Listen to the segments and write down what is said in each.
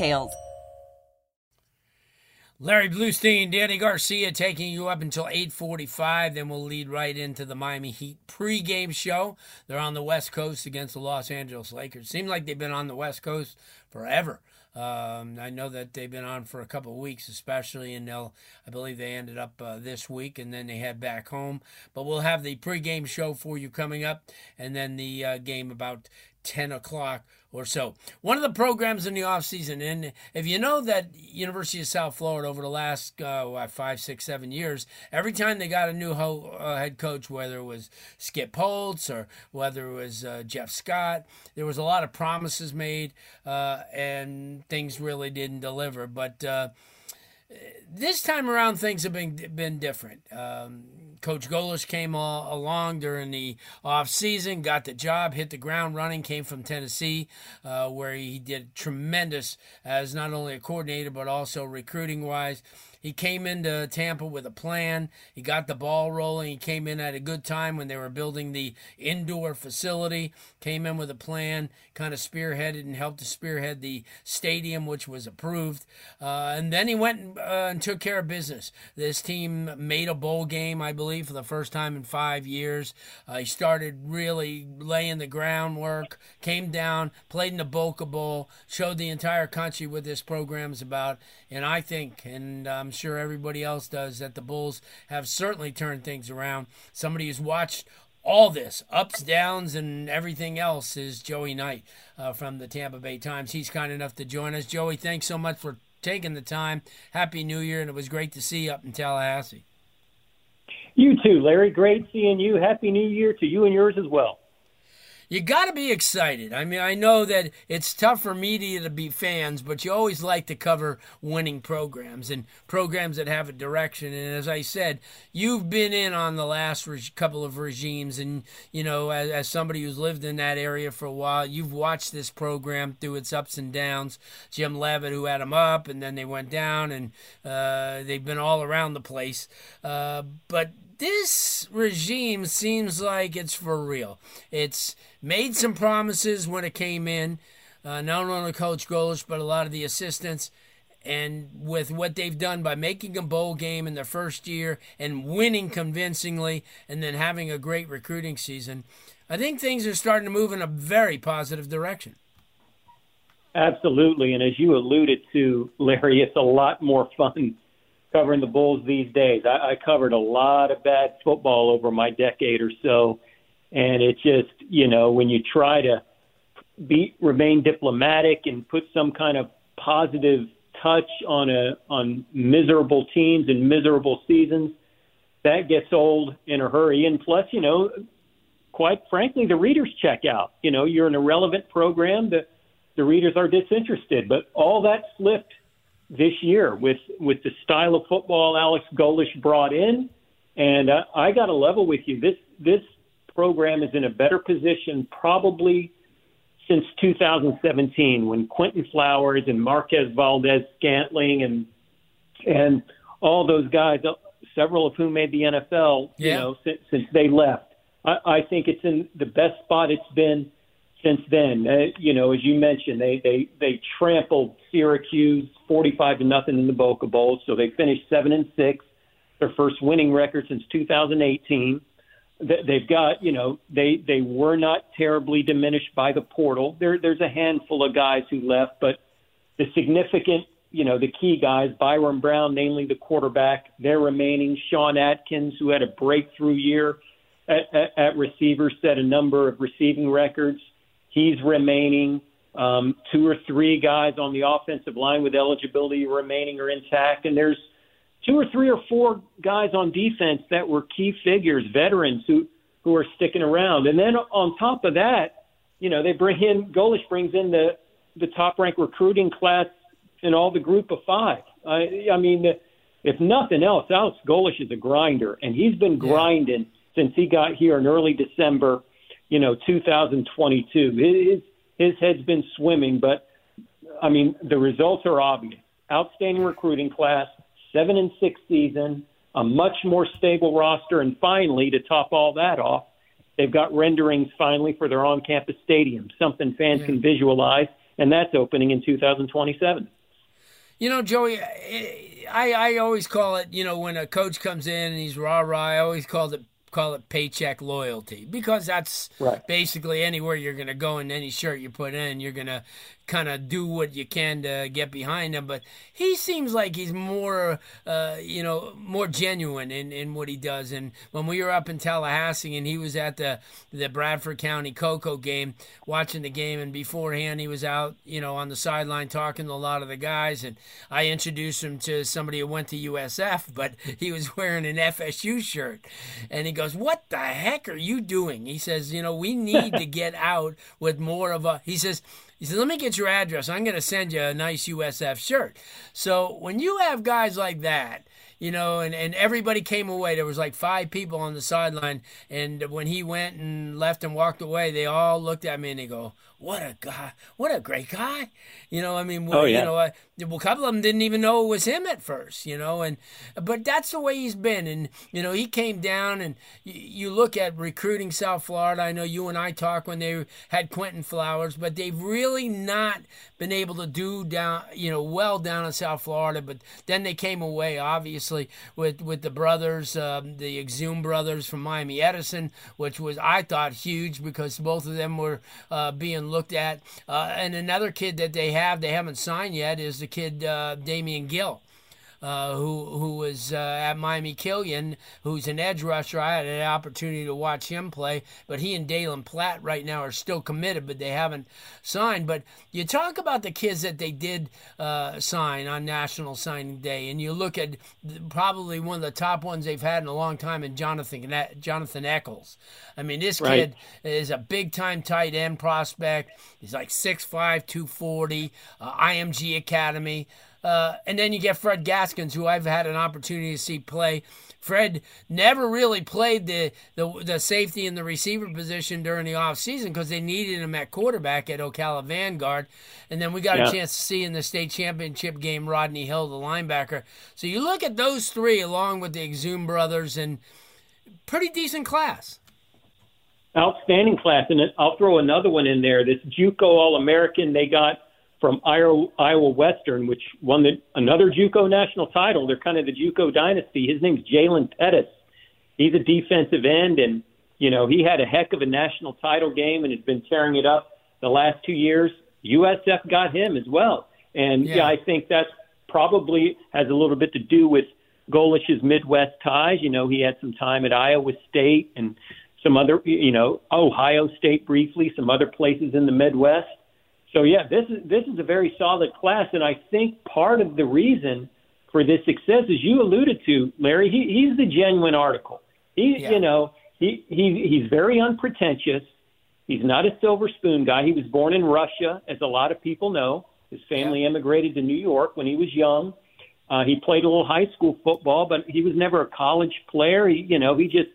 details. Larry Blustein, Danny Garcia taking you up until 8:45. Then we'll lead right into the Miami Heat pregame show. They're on the West Coast against the Los Angeles Lakers. Seems like they've been on the West Coast forever. Um, I know that they've been on for a couple of weeks, especially, and they'll. I believe they ended up uh, this week, and then they head back home. But we'll have the pregame show for you coming up, and then the uh, game about 10 o'clock or so. One of the programs in the off season, and if you know that University of South Florida over the last uh, five, six, seven years, every time they got a new ho- uh, head coach, whether it was Skip Holtz or whether it was uh, Jeff Scott, there was a lot of promises made, uh, and things really didn't deliver. But uh, this time around, things have been been different. Um, Coach Golesh came all, along during the off season, got the job, hit the ground running, came from Tennessee, uh, where he did tremendous as not only a coordinator but also recruiting wise. He came into Tampa with a plan. He got the ball rolling. He came in at a good time when they were building the indoor facility. Came in with a plan, kind of spearheaded and helped to spearhead the stadium, which was approved. Uh, and then he went uh, and took care of business. This team made a bowl game, I believe, for the first time in five years. Uh, he started really laying the groundwork, came down, played in the Boca Bowl, showed the entire country what this program is about. And I think, and I'm I'm sure everybody else does, that the Bulls have certainly turned things around. Somebody who's watched all this ups, downs, and everything else is Joey Knight uh, from the Tampa Bay Times. He's kind enough to join us. Joey, thanks so much for taking the time. Happy New Year, and it was great to see you up in Tallahassee. You too, Larry. Great seeing you. Happy New Year to you and yours as well you got to be excited. I mean, I know that it's tough for media to be fans, but you always like to cover winning programs and programs that have a direction. And as I said, you've been in on the last re- couple of regimes, and you know, as, as, somebody who's lived in that area for a while, you've watched this program through its ups and downs. Jim Leavitt, who had them up, and then they went down, and uh, they've been all around the place. Uh, but this regime seems like it's for real. It's made some promises when it came in, uh, not only Coach Golesh, but a lot of the assistants. And with what they've done by making a bowl game in their first year and winning convincingly, and then having a great recruiting season, I think things are starting to move in a very positive direction. Absolutely. And as you alluded to, Larry, it's a lot more fun covering the Bulls these days. I, I covered a lot of bad football over my decade or so, and it just you know when you try to be remain diplomatic and put some kind of positive touch on a on miserable teams and miserable seasons, that gets old in a hurry. And plus, you know, quite frankly, the readers check out. You know, you're an irrelevant program. The the readers are disinterested. But all that flipped this year with with the style of football Alex Golesh brought in. And uh, I got to level with you. This this program is in a better position probably since 2017 when Quinton Flowers and Marquez Valdez Scantling and and all those guys, uh, several of whom made the NFL, yeah. you know, since, since they left. I, I think it's in the best spot it's been since then. Uh, you know, as you mentioned, they they they trampled Syracuse 45 to nothing in the Boca Bowl, so they finished seven and six, their first winning record since 2018. They've got, you know, they they were not terribly diminished by the portal. There there's a handful of guys who left, but the significant, you know, the key guys, Byron Brown, namely the quarterback, they're remaining. Sean Atkins, who had a breakthrough year at, at, at receiver, set a number of receiving records. He's remaining. Um, two or three guys on the offensive line with eligibility remaining are intact, and there's two or three or four guys on defense that were key figures, veterans who who are sticking around. And then on top of that, you know, they bring in Golesh brings in the the top ranked recruiting class in all the group of five. I, I mean, if nothing else, Alex Golesh is a grinder, and he's been grinding since he got here in early December, you know, 2022. His his head's been swimming, but I mean, the results are obvious. Outstanding recruiting class, seven and six season, a much more stable roster, and finally, to top all that off, they've got renderings finally for their on-campus stadium, something fans yeah. can visualize, and that's opening in 2027. You know, Joey, I, I always call it, you know, when a coach comes in and he's rah rah, I always call it call it paycheck loyalty because that's right. basically anywhere you're going to go in any shirt you put in, you're going to kind of do what you can to get behind him. But he seems like he's more, uh, you know, more genuine in, in what he does. And when we were up in Tallahassee and he was at the the Bradford County Cocoa game, watching the game, and beforehand he was out, you know, on the sideline talking to a lot of the guys. And I introduced him to somebody who went to USF, but he was wearing an FSU shirt, and he goes, "What the heck are you doing?" He says, "You know, we need to get out with more of a." He says he says, Let me get your address. I'm going to send you a nice USF shirt. So when you have guys like that, you know, and, and everybody came away. There was like five people on the sideline. And when he went and left and walked away, they all looked at me and they go, what a guy, what a great guy. You know, I mean, oh, yeah. you know, uh, well, a couple of them didn't even know it was him at first, you know, and, but that's the way he's been. And, you know, he came down and you, you look at recruiting South Florida. I know you and I talked when they had Quinton Flowers, but they've really not been able to do down, you know, well down in South Florida. But then they came away, obviously, with, with the brothers, um, the Exum brothers from Miami Edison, which was, I thought, huge because both of them were uh, being looked at. Uh, and another kid that they have, they haven't signed yet, is the kid uh, Damian Gill. Uh, who who was uh, at Miami Killian, who's an edge rusher. I had an opportunity to watch him play, but he and Dalen Platt right now are still committed, but they haven't signed. But you talk about the kids that they did uh, sign on National Signing Day, and you look at probably one of the top ones they've had in a long time, in Jonathan Jonathan Eccles. I mean, this right. kid is a big time tight end prospect. He's like 6'5", 240, uh, IMG Academy. Uh, and then you get Fred Gaskins, who I've had an opportunity to see play. Fred never really played the, the, the safety and the receiver position during the offseason because they needed him at quarterback at Ocala Vanguard. And then we got yeah. a chance to see in the state championship game Rodney Hill, the linebacker. So you look at those three along with the Exum brothers and pretty decent class. Outstanding class. And I'll throw another one in there. This JUCO All American they got – from Iowa Western, which won the, another JUCO national title. They're kind of the JUCO dynasty. His name's Jalen Pettis. He's a defensive end, and you know he had a heck of a national title game and has been tearing it up the last two years. USF got him as well, and yeah, yeah I think that probably has a little bit to do with Golesh's Midwest ties. You know, he had some time at Iowa State and some other, you know, Ohio State briefly, some other places in the Midwest so yeah, this is this is a very solid class, and I think part of the reason for this success, as you alluded to, Larry, he, he's the genuine article. He, yeah. you know, he, he he's very unpretentious. He's not a silver spoon guy. He was born in Russia, as a lot of people know. His family yeah. immigrated to New York when he was young. Uh, he played a little high school football, but he was never a college player. He, you know, he just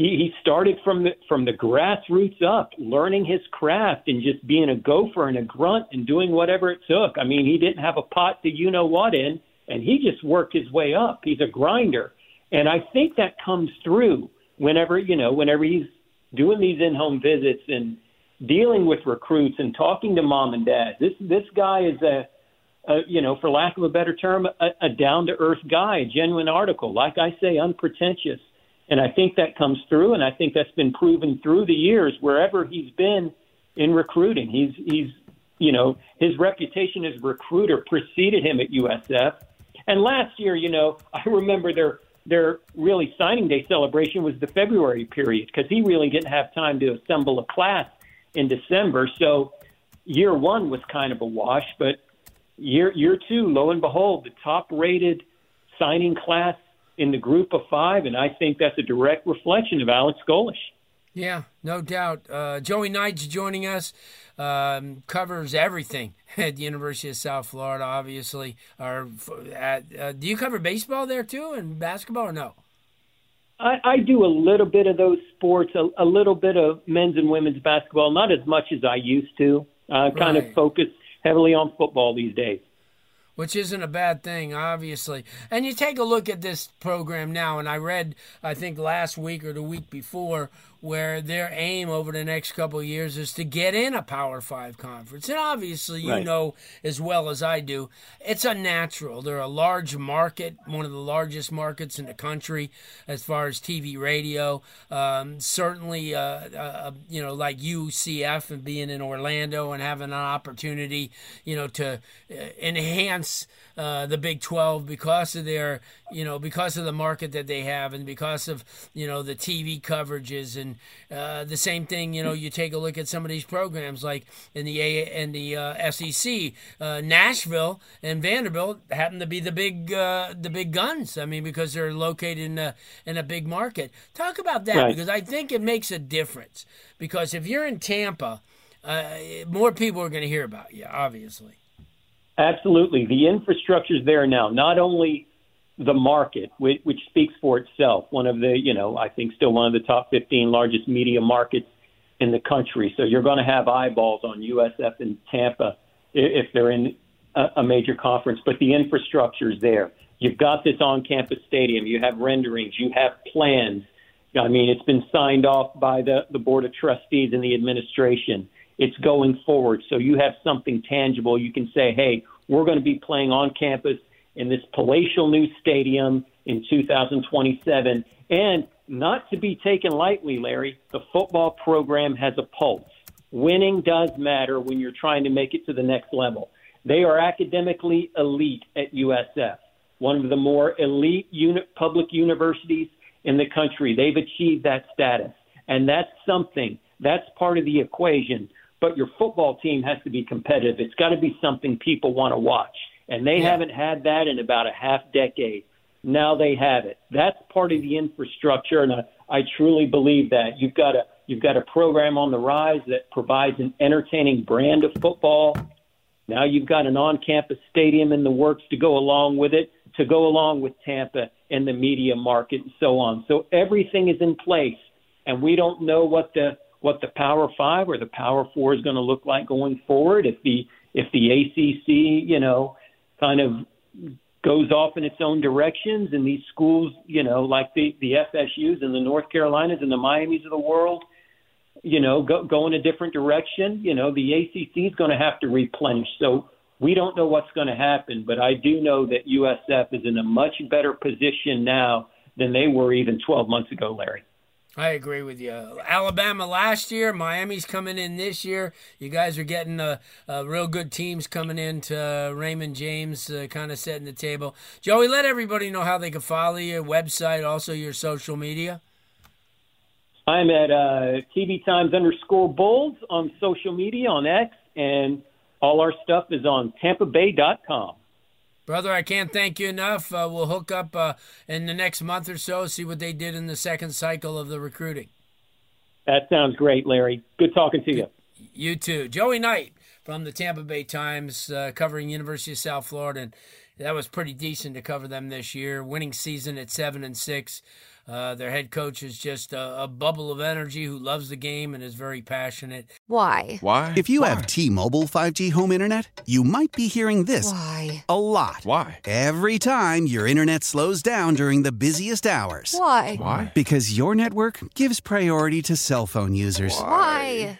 he, he started from the from the grassroots up, learning his craft and just being a gopher and a grunt and doing whatever it took. I mean, he didn't have a pot to you know what in, and he just worked his way up. He's a grinder, and I think that comes through whenever you know whenever he's doing these in-home visits and dealing with recruits and talking to mom and dad. This this guy is a, a you know, for lack of a better term, a, a down-to-earth guy, a genuine article. Like I say, unpretentious and I think that comes through, and I think that's been proven through the years wherever he's been in recruiting. He's he's you know, his reputation as a recruiter preceded him at USF. And last year, you know, I remember their their really signing day celebration was the February period because he really didn't have time to assemble a class in December. So year one was kind of a wash, but year year two, lo and behold, the top rated signing class in the group of five, and I think that's a direct reflection of Alex Golesh. Yeah, no doubt. Uh, Joey Knight's joining us. Um, covers everything at the University of South Florida, obviously. Or at, uh, do you cover baseball there too, and basketball, or no? I, I do a little bit of those sports, a, a little bit of men's and women's basketball, not as much as I used to. Uh, right. Kind of focus heavily on football these days which isn't a bad thing, obviously. And you take a look at this program now, and I read, I think last week or the week before, where their aim over the next couple of years is to get in a Power Five conference. And obviously, you right. know as well as I do, it's unnatural. They're a large market, one of the largest markets in the country as far as TV, radio. Um, certainly, uh, uh, you know, like UCF and being in Orlando and having an opportunity, you know, to uh, enhance uh, the Big 12 because of their, you know, because of the market that they have and because of, you know, the TV coverages and uh, the same thing, you know, you take a look at some of these programs like in the A in the uh, SEC, uh, Nashville and Vanderbilt happen to be the big uh, the big guns. I mean, because they're located in a, in a big market. Talk about that right. because I think it makes a difference. Because if you're in Tampa, more people are going to hear about you, obviously. Absolutely. The infrastructure is there now. Not only the market, which, which speaks for itself, one of the, you know, I think still one of the top 15 largest media markets in the country. So you're going to have eyeballs on USF in Tampa if they're in a, a major conference, but the infrastructure is there. You've got this on campus stadium, you have renderings, you have plans. I mean, it's been signed off by the, the Board of Trustees and the administration it's going forward. So you have something tangible. You can say, hey, we're going to be playing on campus in this palatial new stadium in 2027. And not to be taken lightly, Larry, the football program has a pulse. Winning does matter when you're trying to make it to the next level. They are academically elite at USF, one of the more elite public universities in the country. They've achieved that status. And that's something, that's part of the equation but your football team has to be competitive. It's got to be something people want to watch. And they yeah. haven't had that in about a half decade. Now they have it. That's part of the infrastructure, and I, I truly believe that you've got a you've got a program on the rise that provides an entertaining brand of football. Now you've got an on-campus stadium in the works to go along with it, to go along with Tampa and the media market and so on. So everything is in place, and we don't know what the what the Power Five or the Power Four is going to look like going forward. If the if the ACC, you know, kind of goes off in its own directions, and these schools, you know, like the the FSU's and the North Carolinas and the Miami's of the world, you know, go go in a different direction, you know, the ACC is going to have to replenish. So we don't know what's going to happen, but I do know that USF is in a much better position now than they were even 12 months ago, Larry. I agree with you. Alabama last year, Miami's coming in this year. You guys are getting uh, real good teams coming into uh, Raymond James, uh, kind of setting the table. Joey, let everybody know how they can follow your website, also your social media. I'm at uh, TB Times underscore Bulls on social media on X, and all our stuff is on TampaBay.com. Brother, I can't thank you enough. Uh, we'll hook up uh, in the next month or so, see what they did in the second cycle of the recruiting. That sounds great, Larry. Good talking to you. You too. Joey Knight from the Tampa Bay Times, uh, covering University of South Florida. And that was pretty decent to cover them this year. Winning season at 7 and 6. Uh, their head coach is just a, a, bubble of energy who loves the game and is very passionate. Why? Why? If you Why? have T Mobile 5G home internet, you might be hearing this Why? a lot. Why? Every time your internet slows down during the busiest hours. Why? Why? Because your network gives priority to cell phone users. Why?